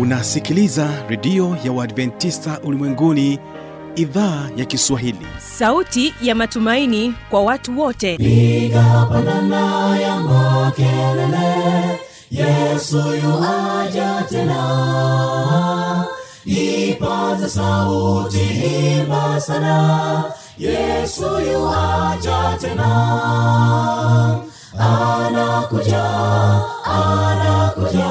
unasikiliza redio ya uadventista ulimwenguni idhaa ya kiswahili. Sauti ya matumaini kwa watu wote. Piga pandana ya makelele yesu yuaja tena. Ipaza sauti imba sana yesu yuaja tena. Anakuja anakuja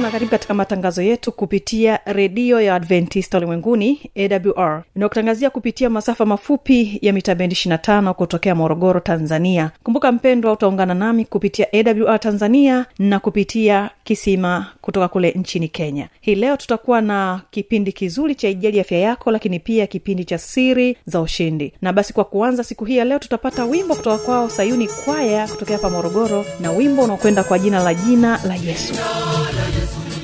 ujambo na karibu katika matangazo yetu kupitia redio ya adventista ulimwenguni awr inayokutangazia kupitia masafa mafupi ya mita bendi 25 kutokea morogoro tanzania. Kumbuka mpendwa utaungana nami kupitia awr tanzania na kupitia kisima kutoka kule nchini kenya. Hii leo tutakuwa na kipindi kizuri cha ijali afya yako lakini pia kipindi cha siri za ushindi. Na basi kwa kuanza siku hii ya leo tutapata wimbo kutoka kwao sayuni kwaya kutokea hapa morogoro na wimbo unaokwenda kwa jina la jina la yesu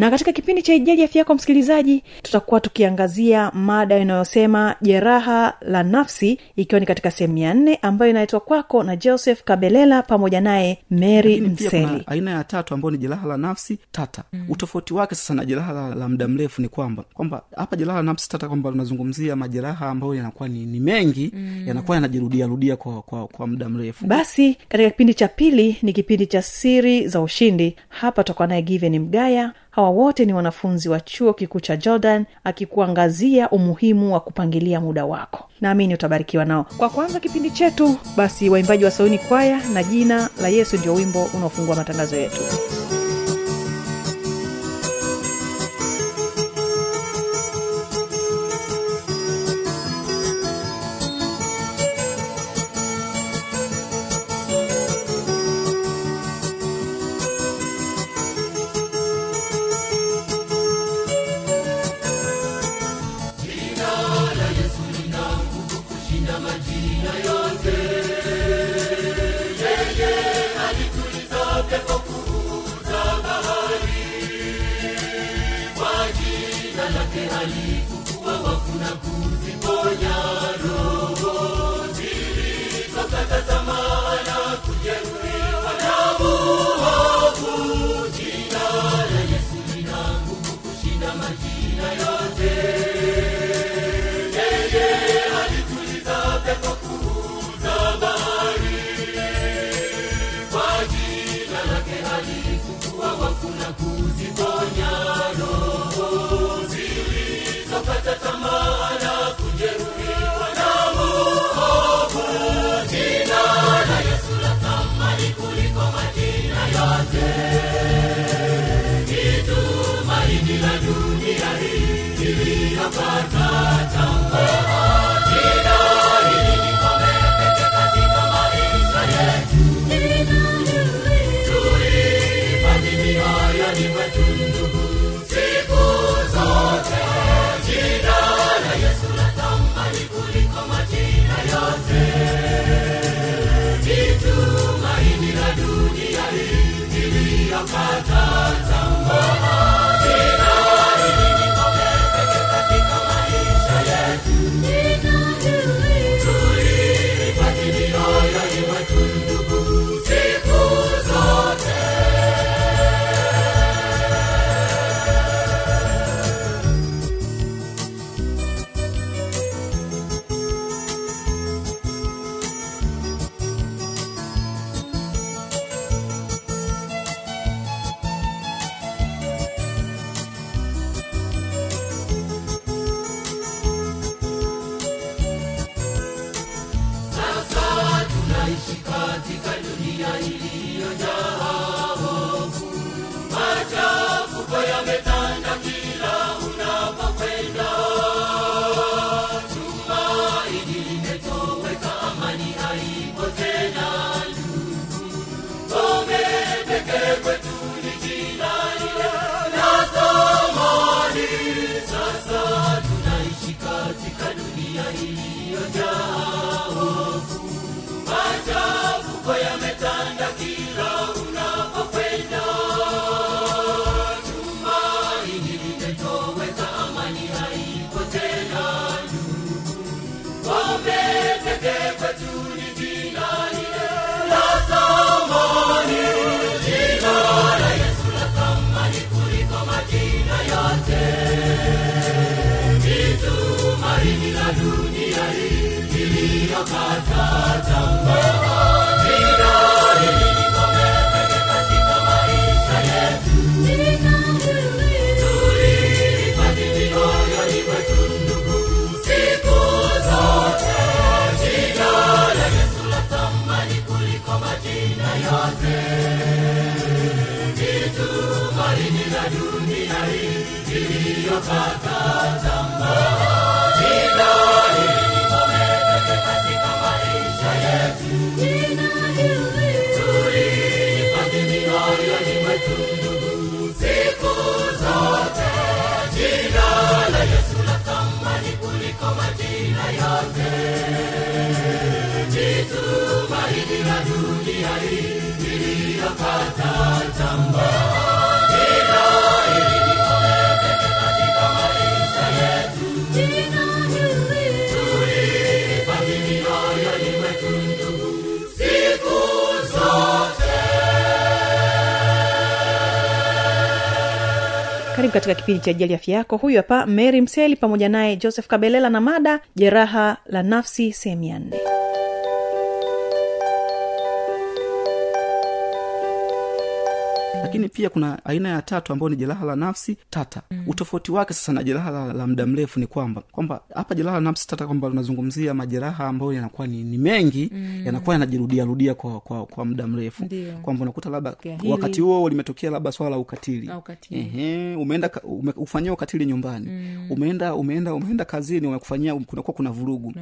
na katika kipindi cha ijali afya yako msikilizaji tutakuwa tukiangazia mada inayosema jeraha la nafsi ikiwa ni katika sehemu ya nne ambayo inaletwa kwako na joseph kabelela pamoja naye mary mseli aina ya tatu ambayo ni jeraha la nafsi tata mm. utofauti wake sasa na jeraha la, la muda mrefu ni kwamba kwamba hapa jeraha la nafsi tata kwamba unazungumzia majeraha ambayo yanakuwa ni, ni mengi mm. yanakuwa yanajirudiarudia kwa, kwa, kwa muda mrefu basi katika kipindi cha pili ni kipindi cha siri za ushindi hapa tutakuwa naye given mgaya hawa wote ni wanafunzi wa chuo kikuu cha jordan akikuangazia umuhimu wa kupangilia muda wako. Naamini utabarikiwa nao. Kwa kwanza kipindi chetu basi waimbaji wa sauni kwaya na jina la yesu ndio wimbo unaofungua matangazo yetu Siku zote jina la Ramadan dunia hii. Karibu katika kipindi cha ajali afya yako. Huyu hapa mary mseli pamoja naye joseph kabelela na mada jeraha la nafsi sehemu ya nne lakini pia kuna aina ya tatu ambayo ni jeraha la nafsi tata. Mm. utofauti wake sasa na jeraha la, la muda mrefu ni kwamba kwamba hapa jeraha la nafsi tata kwamba unazungumzia majeraha ambayo yanakuwa ni, ni mengi mm. yanakuwa yanajirudiarudia kwa, kwa, kwa muda mrefu. Kwamba unakuta labda Okay, wakati huo limetokea labda swala la ukatili. Ukatili. Ehe, umeenda ume, ufanyia ukatili nyumbani. Mm. umeenda umeenda umeenda kazini umekufanyia kunakuwa kuna vurugu.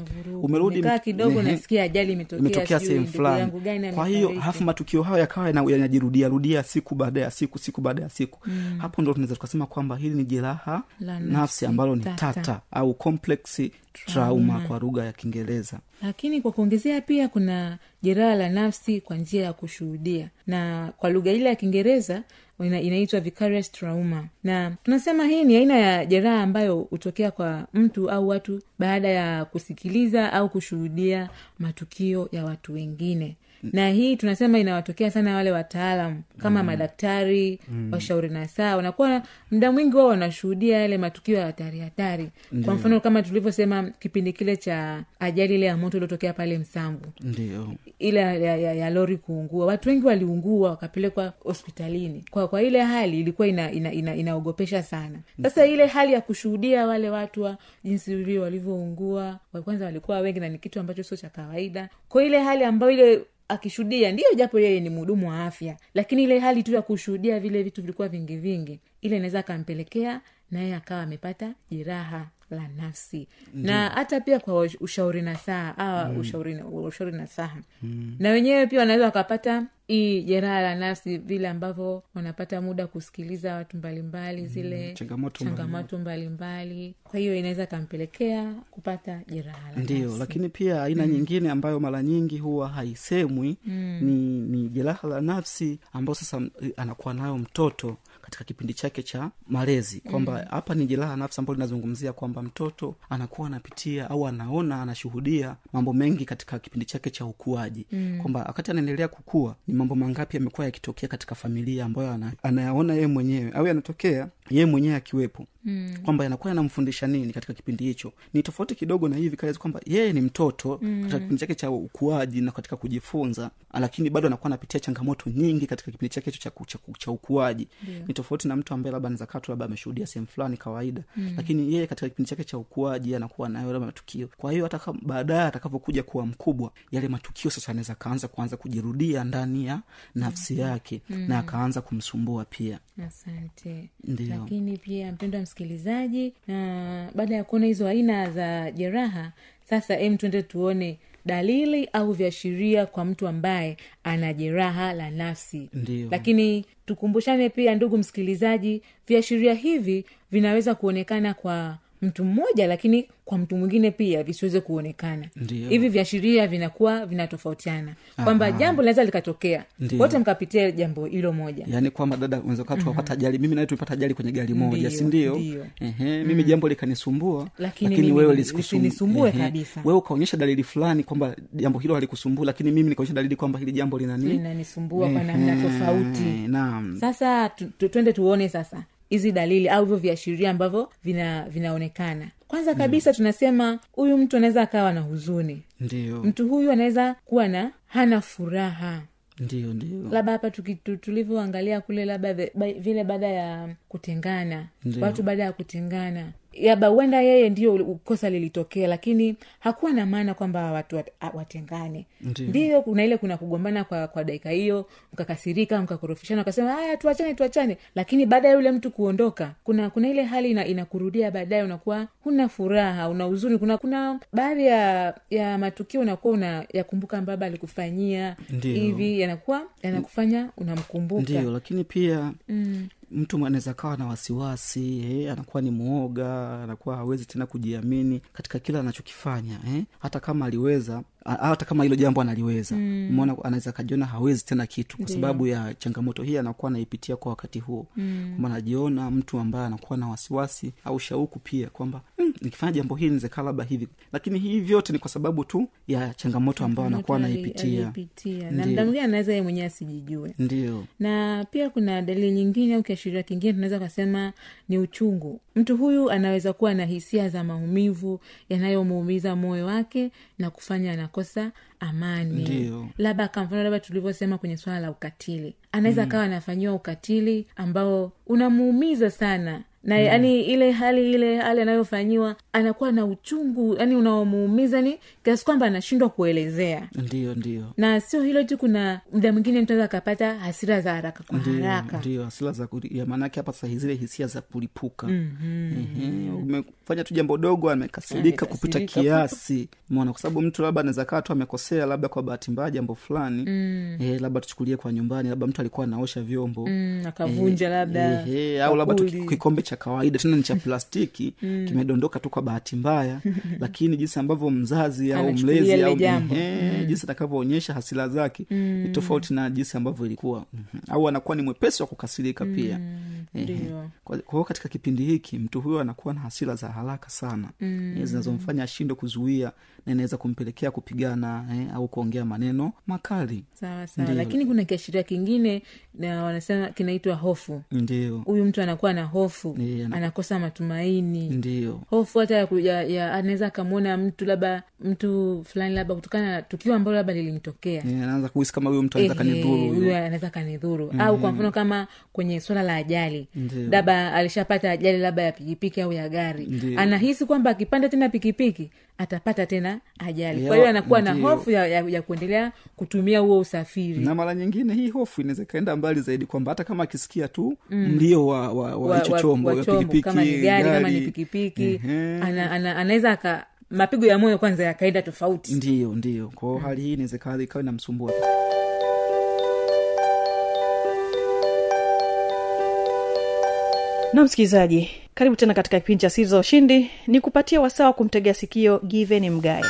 Umerudi kidogo nasikia ajali imetokea, imetokea sehemu fulani. kwa hiyo halafu matukio hayo yakawa yanajirudiarudia siku rudia siku baada ya siku siku baada ya siku. Mm. hapo ndo tunaweza tukasema kwamba hili ni jeraha La nafsi ambalo ni tata. tata, au complex trauma. kwa lugha ya kiingereza. Lakini kwa kuongezea pia kuna jeraha la nafsi kwa njia ya kushuhudia. Na kwa lugha ile ya kiingereza ina, inaitwa vicarious trauma. Na tunasema hii ni aina ya jeraha ambayo hutokea kwa mtu au watu baada ya kusikiliza au kushuhudia matukio ya watu wengine na hii tunasema inawatokea sana wale wataalam kama mm. madaktari mm. washauri na saa wanakuwa mda mwingi wao wanashuhudia yale matukio ya hatari hatari. Kwa mfano kama tulivyosema kipindi kile cha ajali ile ya moto iliotokea pale msambu. Ndio ile ya, ya, ya, ya lori kuungua. Watu wengi waliungua wakapelekwa hospitalini. Kwa kwa ile hali ilikuwa ina, ina, ina, inaogopesha sana. Sasa ile hali ya kushuhudia wale watu wa jinsi vile walivyoungua kwanza walikuwa wengi na ni kitu ambacho sio cha kawaida. Kwa ile hali ambayo ile akishuhudia ndiyo japo yeye ni mhudumu wa afya lakini ile hali tu ya kushuhudia vile vitu vilikuwa vingi vingi ile inaweza akampelekea naye akawa amepata jeraha la nafsi na hata pia kwa ushauri na saa awa mm. ushauri, na- ushauri na saha mm. na wenyewe pia wanaweza wakapata hii jeraha la nafsi vile ambavyo wanapata muda kusikiliza watu mbalimbali zile changamoto changamoto mbalimbali kwa hiyo inaweza kampelekea kupata jeraha la ndio lakini pia aina mm. nyingine ambayo mara nyingi huwa haisemwi mm. ni, ni jeraha la nafsi ambayo sasa m- anakuwa nayo mtoto katika kipindi chake cha malezi kwamba hapa ni jeraha nafsi ambayo linazungumzia kwamba mtoto anakuwa anapitia au anaona anashuhudia mambo mengi katika kipindi chake cha ukuaji mm. kwamba wakati anaendelea kukua ni mambo mangapi yamekuwa yakitokea katika familia ambayo ana, anayaona yeye mwenyewe au yanatokea yeye mwenyewe akiwepo mm. kwamba yanakuwa yanamfundisha nini katika kipindi hicho ni tofauti kidogo na hivi kazi kwamba yeye ni mtoto mm. katika kipindi chake cha ukuaji na katika kujifunza lakini bado anakuwa anapitia changamoto nyingi katika kipindi chake hicho cha, cha, cha ukuaji yeah. Tofauti na mtu ambaye labda anaweza kaa tu labda ameshuhudia sehemu fulani kawaida mm. lakini yeye katika kipindi chake cha ukuaji anakuwa nayo labda matukio kwa hiyo hata baadaye atakavyokuja kuwa mkubwa yale matukio sasa anaweza akaanza kuanza kujirudia ndani ya nafsi yake mm. na akaanza kumsumbua pia asante Ndio. lakini pia mpendo wa msikilizaji na baada ya kuona hizo aina za jeraha sasa em tuende tuone dalili au viashiria kwa mtu ambaye ana jeraha la nafsi Ndiyo. lakini tukumbushane pia ndugu msikilizaji viashiria hivi vinaweza kuonekana kwa mtu mmoja lakini kwa mtu mwingine pia visiweze kuonekana. Hivi viashiria vinakuwa vinatofautiana. Kwamba jambo linaweza likatokea wote mkapitia jambo hilo moja. Yaani kwamba dada unaweza ajali. Mimi nawe tumepata ajali kwenye gari moja Ndio, si ndio? ndio. Ehe, mimi jambo likanisumbua Lakini lakini wewe lisinisumbue kabisa. wewe ukaonyesha dalili fulani kwamba jambo hilo halikusumbua lakini mimi nikaonyesha dalili kwamba hili jambo linani linanisumbua kwa namna tofauti. naam. Sasa twende tuone sasa hizi dalili au hivyo viashiria ambavyo vina vinaonekana. Kwanza kabisa tunasema huyu mtu anaweza akawa na huzuni. Ndio. Mtu huyu anaweza kuwa na hana furaha. Ndio ndio. Labda hapa tulivyoangalia kule labda vile baada ya kutengana. Ndiyo. watu baada ya kutengana yaba huenda yeye ndio kosa lilitokea lakini hakuwa na maana kwamba watu wat, watengane. Ndio. Kuna ile kuna kugombana kwa kwa dakika hiyo mkakasirika mkakorofishana ukasema haya tuachane tuachane. Lakini baada ya yule mtu kuondoka kuna kuna ile hali ina, inakurudia baadaye unakuwa huna furaha una huzuni. Kuna kuna baadhi ya ya matukio unakuwa una yakumbuka baba alikufanyia hivi yanakuwa yanakufanya unamkumbuka. Ndio lakini pia mm. Mtu anaweza kawa na wasiwasi eh, anakuwa ni mwoga anakuwa hawezi tena kujiamini katika kile anachokifanya eh. hata kama aliweza hata kama hilo jambo analiweza. Mm. mona anaweza kajiona hawezi tena kitu kwa sababu ya changamoto hii anakuwa anaipitia kwa wakati huo. Mm. kwamba anajiona mtu ambaye anakuwa na wasiwasi au shauku pia kwamba mm, nikifanya jambo hili nizekaa labda hivi. Lakini hii vyote ni kwa sababu tu ya changamoto ambayo anakuwa anaipitia. na mda mwingine anaweza ye mwenyewe asijijue. Ndio. Na pia kuna dalili nyingine au kiashiria kingine tunaweza kasema ni uchungu mtu huyu anaweza kuwa na hisia za maumivu yanayomuumiza moyo wake na kufanya anakosa amani. Labda kwa mfano labda tulivyosema kwenye swala la ukatili. Anaweza akawa anafanyiwa ukatili ambao unamuumiza sana na yani ile hali ile hali anayofanyiwa anakuwa na uchungu yani unaomuumiza ni kiasi kwamba anashindwa kuelezea. Ndio ndio. Na sio hilo tu kuna mda mwingine mtu akapata hasira za haraka kwa ndio haraka. ndio hasira za ya maanake hapa sasa zile hisia za kulipuka. Mm-hmm. umefanya tu jambo dogo amekasirika kupita kiasi. Mona kwa sababu mtu labda anaweza kaa tu amekosea labda kwa bahati mbaya jambo fulani. Mm. eh, labda tuchukulie kwa nyumbani labda mtu alikuwa anaosha vyombo. Mm, akavunja Eh, labda eh, eh, au labda kikombe cha kawaida tena ni cha plastiki kimedondoka tu kwa bahati mbaya. Lakini jinsi ambavyo mzazi au mlezi au eh, jinsi atakavyoonyesha hasila zake ni tofauti na jinsi ambavyo ilikuwa. Mhm. au anakuwa ni mwepesi wa kukasirika pia. Ehe. kwa kwa hiyo katika kipindi hiki mtu huyo anakuwa na hasira za haraka sana. Mm. zinazomfanya ashindwe kuzuia na inaweza kumpelekea kupigana eh, au kuongea maneno makali. Sawa sawa. Lakini kuna kiashiria kingine na wanasema kinaitwa hofu. Ndio. Huyu mtu anakuwa na hofu Ana- anakosa matumaini. Ndio. Hofu hata ya, ya, anaweza akamwona mtu labda mtu fulani labda kutokana na tukio ambalo labda lilimtokea. Eh, anaanza kuhisi kama huyo mtu anaweza kanidhuru huyo. anaweza kanidhuru. Au kwa mfano kama kwenye swala la ajali. Labda alishapata ajali labda ya pikipiki au ya gari. Ndiyo. anahisi kwamba akipanda tena pikipiki atapata tena ajali. Kwa hiyo anakuwa na hofu ya, ya, ya kuendelea kutumia huo usafiri. Na mara nyingine hii hofu inaweza ikaenda mbali zaidi kwamba hata kama akisikia tu mlio wa, wa, wa hicho chombo pikipiki kama ni gari kama ni pikipiki Ehe. ana, ana, anaweza aka mapigo ya moyo kwanza yakaenda tofauti. Ndiyo ndiyo kwao hali hii inaweza ikawa inamsumbua na msikilizaji karibu tena katika kipindi cha siri za ushindi. Ni kupatia wasaa wa kumtegea sikio giveni mgae.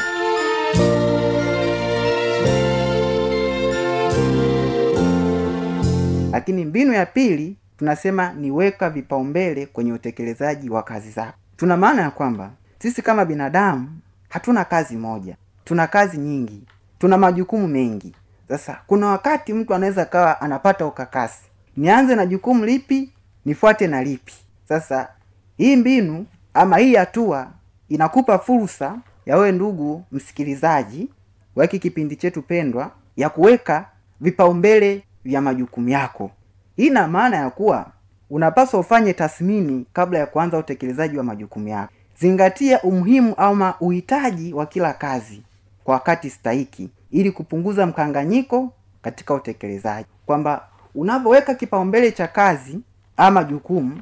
Lakini mbinu ya pili tunasema ni weka vipaumbele kwenye utekelezaji wa kazi zako. Tuna maana ya kwamba sisi kama binadamu hatuna kazi moja. Tuna kazi nyingi. Tuna majukumu mengi. Sasa kuna wakati mtu anaweza kawa anapata ukakasi. Nianze na jukumu lipi nifuate na lipi? Sasa hii mbinu ama hii hatua inakupa fursa ya wewe ndugu msikilizaji wa kipindi chetu pendwa ya kuweka vipaumbele vya majukumu yako. Hii ina maana ya kuwa unapaswa ufanye tathmini kabla ya kuanza utekelezaji wa majukumu yako. Zingatia umuhimu ama uhitaji wa kila kazi kwa wakati stahiki ili kupunguza mkanganyiko katika utekelezaji. Kwamba unavyoweka kipaumbele cha kazi ama jukumu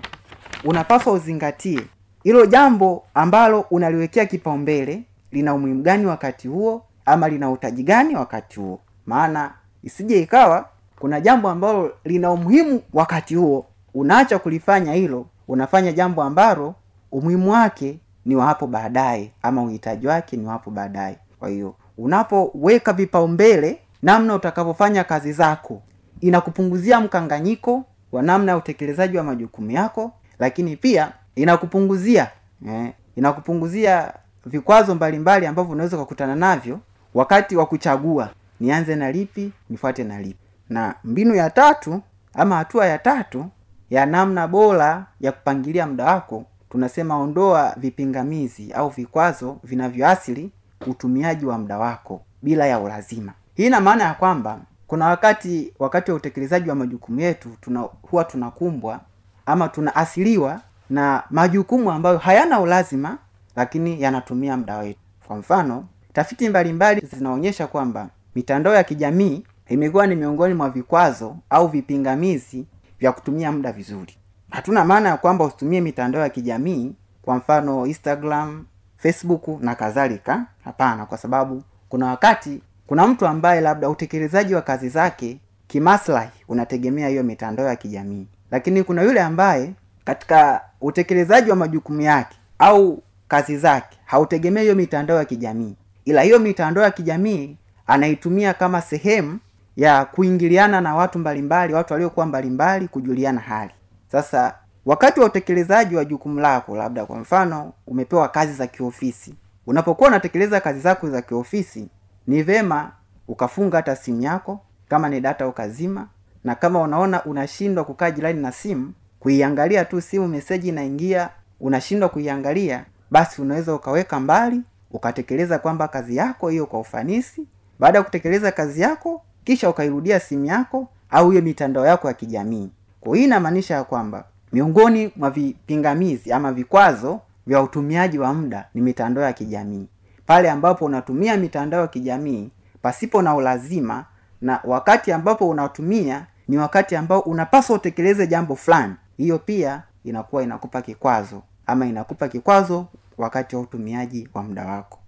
unapaswa uzingatie hilo jambo ambalo unaliwekea kipaumbele lina umuhimu gani wakati huo ama lina utaji gani wakati huo. Maana isije ikawa kuna jambo ambalo lina umuhimu wakati huo unaacha kulifanya hilo unafanya jambo ambalo umuhimu wake ni wa baadaye ama uhitaji wake ni wa baadaye. Kwa hiyo unapoweka vipaumbele namna utakavyofanya kazi zako inakupunguzia mkanganyiko wa namna ya utekelezaji wa majukumu yako lakini pia inakupunguzia eh, inakupunguzia vikwazo mbalimbali ambavyo unaweza kukutana navyo wakati wa kuchagua. Nianze na lipi nifuate na lipi. Na mbinu ya tatu ama hatua ya tatu ya namna bora ya kupangilia muda wako tunasema ondoa vipingamizi au vikwazo vinavyoasili utumiaji wa muda wako bila ya ulazima. Hii ina maana ya kwamba kuna wakati wakati wa utekelezaji wa majukumu yetu tuna, huwa tunakumbwa ama tunaasiliwa na majukumu ambayo hayana ulazima lakini yanatumia muda wetu. Kwa mfano tafiti mbalimbali zinaonyesha kwamba mitandao ya kijamii imekuwa ni miongoni mwa vikwazo au vipingamizi vya kutumia muda vizuri. Hatuna maana ya kwamba usitumie mitandao ya kijamii kwa mfano instagram facebook na kadhalika. Hapana kwa sababu kuna wakati kuna mtu ambaye labda utekelezaji wa kazi zake kimaslahi unategemea hiyo mitandao ya kijamii. Lakini kuna yule ambaye katika utekelezaji wa majukumu yake au kazi zake hautegemei hiyo mitandao ya kijamii. Ila hiyo mitandao ya kijamii anaitumia kama sehemu ya kuingiliana na watu mbalimbali watu waliokuwa mbalimbali kujuliana hali. Sasa wakati wa utekelezaji wa jukumu lako labda kwa mfano umepewa kazi za kiofisi. Unapokuwa unatekeleza kazi zako za kiofisi ni vema ukafunga hata simu yako kama ni data ukazima na kama unaona unashindwa kukaa jirani na simu kuiangalia tu simu meseji inaingia unashindwa kuiangalia basi unaweza ukaweka mbali ukatekeleza kwamba kazi yako hiyo kwa ufanisi. Baada ya kutekeleza kazi yako kisha ukairudia simu yako au hiyo mitandao yako ya kijamii. Kwa hii inamaanisha ya kwamba miongoni mwa vipingamizi ama vikwazo vya utumiaji wa muda ni mitandao ya kijamii pale ambapo unatumia mitandao ya kijamii pasipo na ulazima na wakati ambapo unatumia ni wakati ambao unapaswa utekeleze jambo fulani. Hiyo pia inakuwa inakupa kikwazo ama inakupa kikwazo wakati wa utumiaji wa muda wako.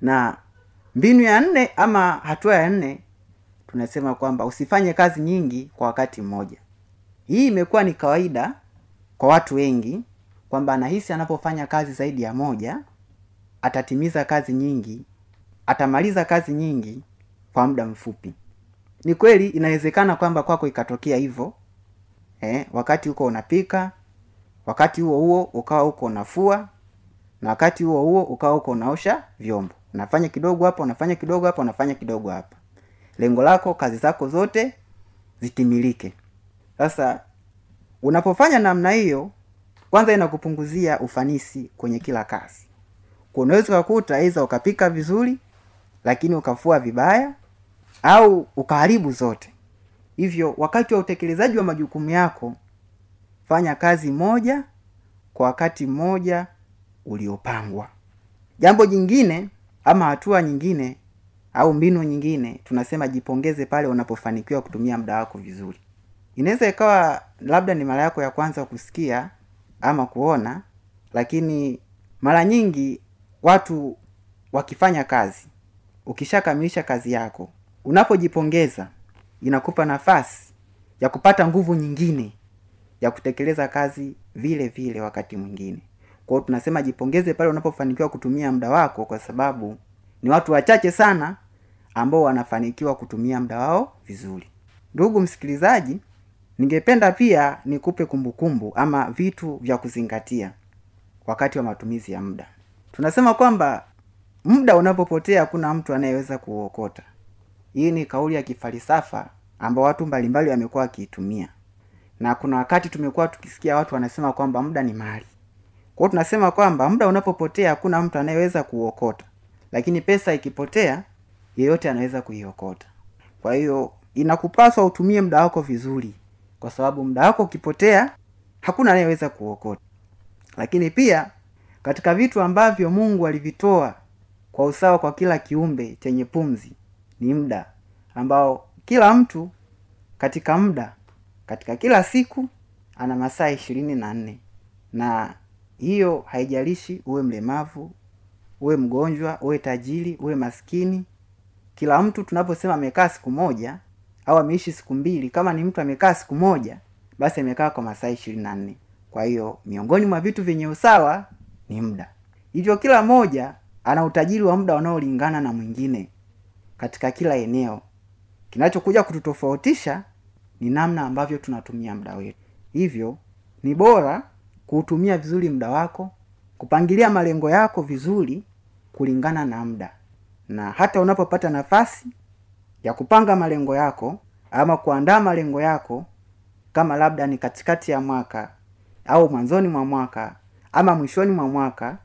Na mbinu ya nne ama hatua ya nne tunasema kwamba usifanye kazi nyingi kwa wakati mmoja. Hii imekuwa ni kawaida kwa watu wengi kwamba anahisi anapofanya kazi zaidi ya moja atatimiza kazi nyingi atamaliza kazi nyingi kwa muda mfupi. Ni kweli inawezekana kwamba kwako ikatokea hivyo eh, wakati huko unapika wakati huo huo ukawa huko unafua na wakati huo huo ukawa huko unaosha vyombo. Unafanya kidogo hapa unafanya kidogo hapa unafanya kidogo hapa. Lengo lako kazi zako zote zitimilike. Sasa unapofanya namna hiyo kwanza inakupunguzia ufanisi kwenye kila kazi unaweza ukakuta aidha ukapika vizuri lakini ukafua vibaya au ukaharibu zote. Hivyo wakati wa utekelezaji wa majukumu yako fanya kazi moja kwa wakati mmoja uliopangwa. Jambo jingine ama hatua nyingine au mbinu nyingine tunasema jipongeze pale unapofanikiwa kutumia muda wako vizuri. Inaweza ikawa labda ni mara yako ya kwanza kusikia ama kuona lakini mara nyingi watu wakifanya kazi ukishakamilisha kazi yako unapojipongeza inakupa nafasi ya kupata nguvu nyingine ya kutekeleza kazi vile vile wakati mwingine. Kwao tunasema jipongeze pale unapofanikiwa kutumia muda wako kwa sababu ni watu wachache sana ambao wanafanikiwa kutumia muda wao vizuri. Ndugu msikilizaji ningependa pia nikupe kumbukumbu ama vitu vya kuzingatia wakati wa matumizi ya muda tunasema kwamba muda unapopotea hakuna mtu anayeweza kuuokota hii ni kauli ya kifalsafa ambao watu mbalimbali wamekuwa wakiitumia. Na kuna wakati tumekuwa tukisikia watu wanasema kwamba muda ni mali. Kwao tunasema kwamba muda unapopotea hakuna mtu anayeweza kuuokota lakini pesa ikipotea yeyote anaweza kuiokota. Kwa hiyo inakupaswa utumie muda wako vizuri. Kwa sababu muda wako ukipotea hakuna anayeweza kuokota. Lakini pia katika vitu ambavyo mungu alivitoa kwa usawa kwa kila kiumbe chenye pumzi ni muda ambao kila mtu katika muda katika kila siku ana masaa ishirini na nne. Na hiyo haijalishi uwe mlemavu uwe mgonjwa uwe tajiri uwe maskini. Kila mtu tunaposema amekaa siku moja au ameishi siku mbili kama ni mtu amekaa siku moja basi amekaa kwa masaa ishirini na nne. Kwa hiyo miongoni mwa vitu vyenye usawa ni muda. Hivyo kila mmoja ana utajiri wa muda unaolingana na mwingine katika kila eneo. Kinachokuja kututofautisha ni namna ambavyo tunatumia muda wetu. Hivyo ni bora kuutumia vizuri muda wako kupangilia malengo yako vizuri kulingana na muda. Na hata unapopata nafasi ya kupanga malengo yako ama kuandaa malengo yako kama labda ni katikati ya mwaka au mwanzoni mwa mwaka ama mwishoni mwa mwaka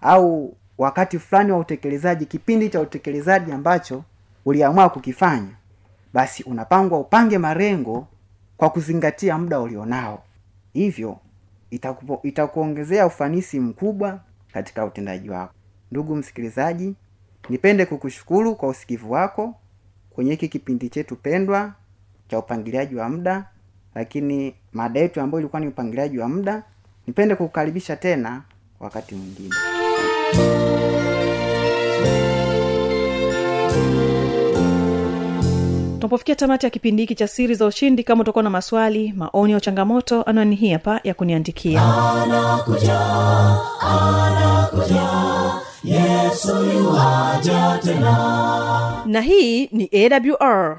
au wakati fulani wa utekelezaji kipindi cha utekelezaji ambacho uliamua kukifanya basi unapangwa upange marengo kwa kuzingatia muda ulionao. Hivyo itakupo- itakuongezea ufanisi mkubwa katika utendaji wako. Ndugu msikilizaji nipende kukushukuru kwa usikivu wako kwenye hiki kipindi chetu pendwa cha upangiliaji wa muda lakini mada yetu ambayo ilikuwa ni upangiliaji wa muda nipende kukukaribisha tena wakati mwingine. Tunapofikia tamati ya kipindi hiki cha siri za ushindi kama utakuwa na maswali maoni au changamoto anwani hii hapa ya kuniandikia. Anakuja anakuja yesu yuaja tena. Na hii ni awr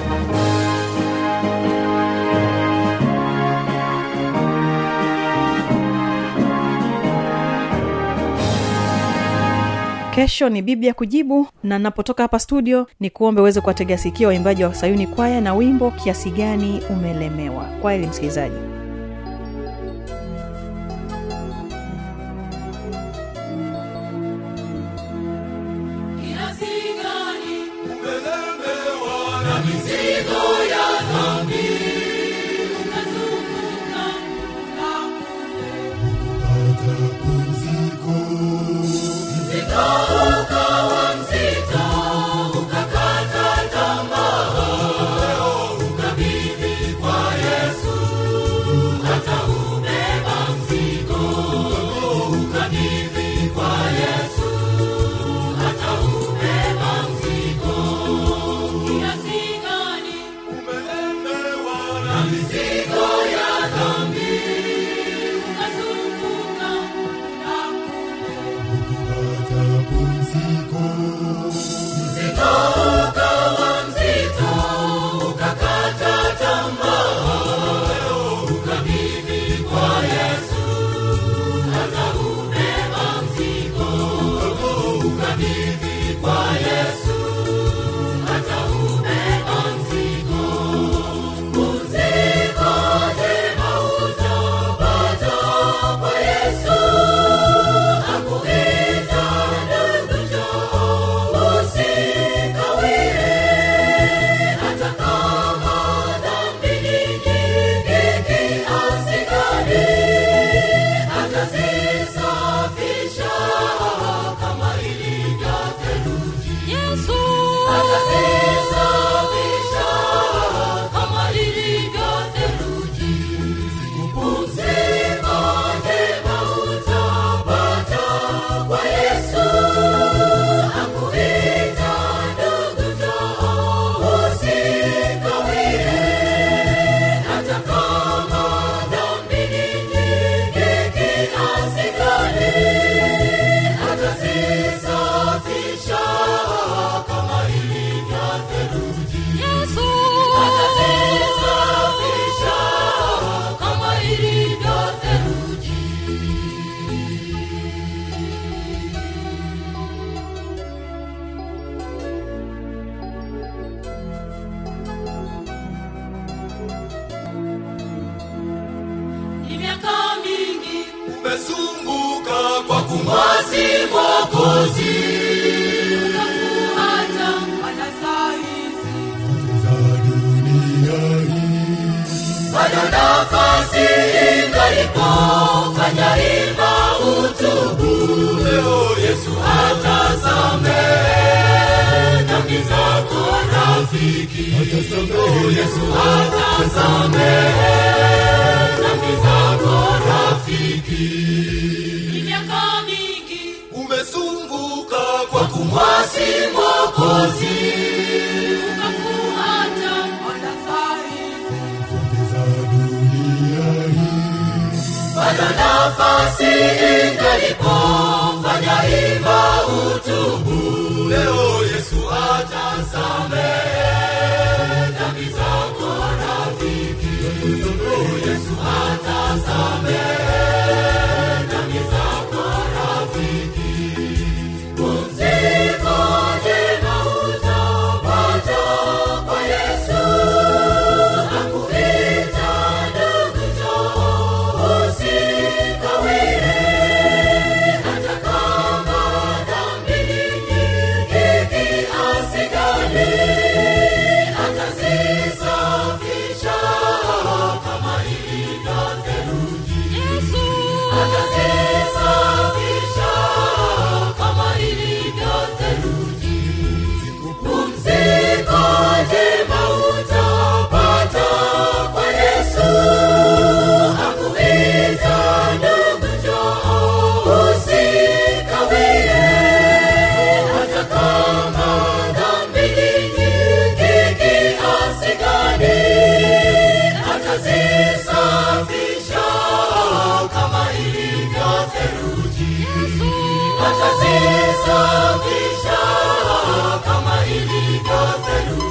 kesho ni biblia kujibu na napotoka hapa studio ni kuombe uweze kuwategea sikio waimbaji wa sayuni kwaya na wimbo kiasi gani umelemewa. Kweli msikilizaji bado nafasi ingalipo fanya ima utubu. Leo yesu atasamehe dhambi zako rafiki. Leo yesu atasamehe dhambi zako rafiki. Miaka mingi umesumbuka kwa kumwasi mokozi bado nafasi ingalipo fanya ima utubu. Leo yesu atasamehe yesu atasamehe atazisafisha kama ilivyo theluji. Atazisafisha kama ilivyo theluji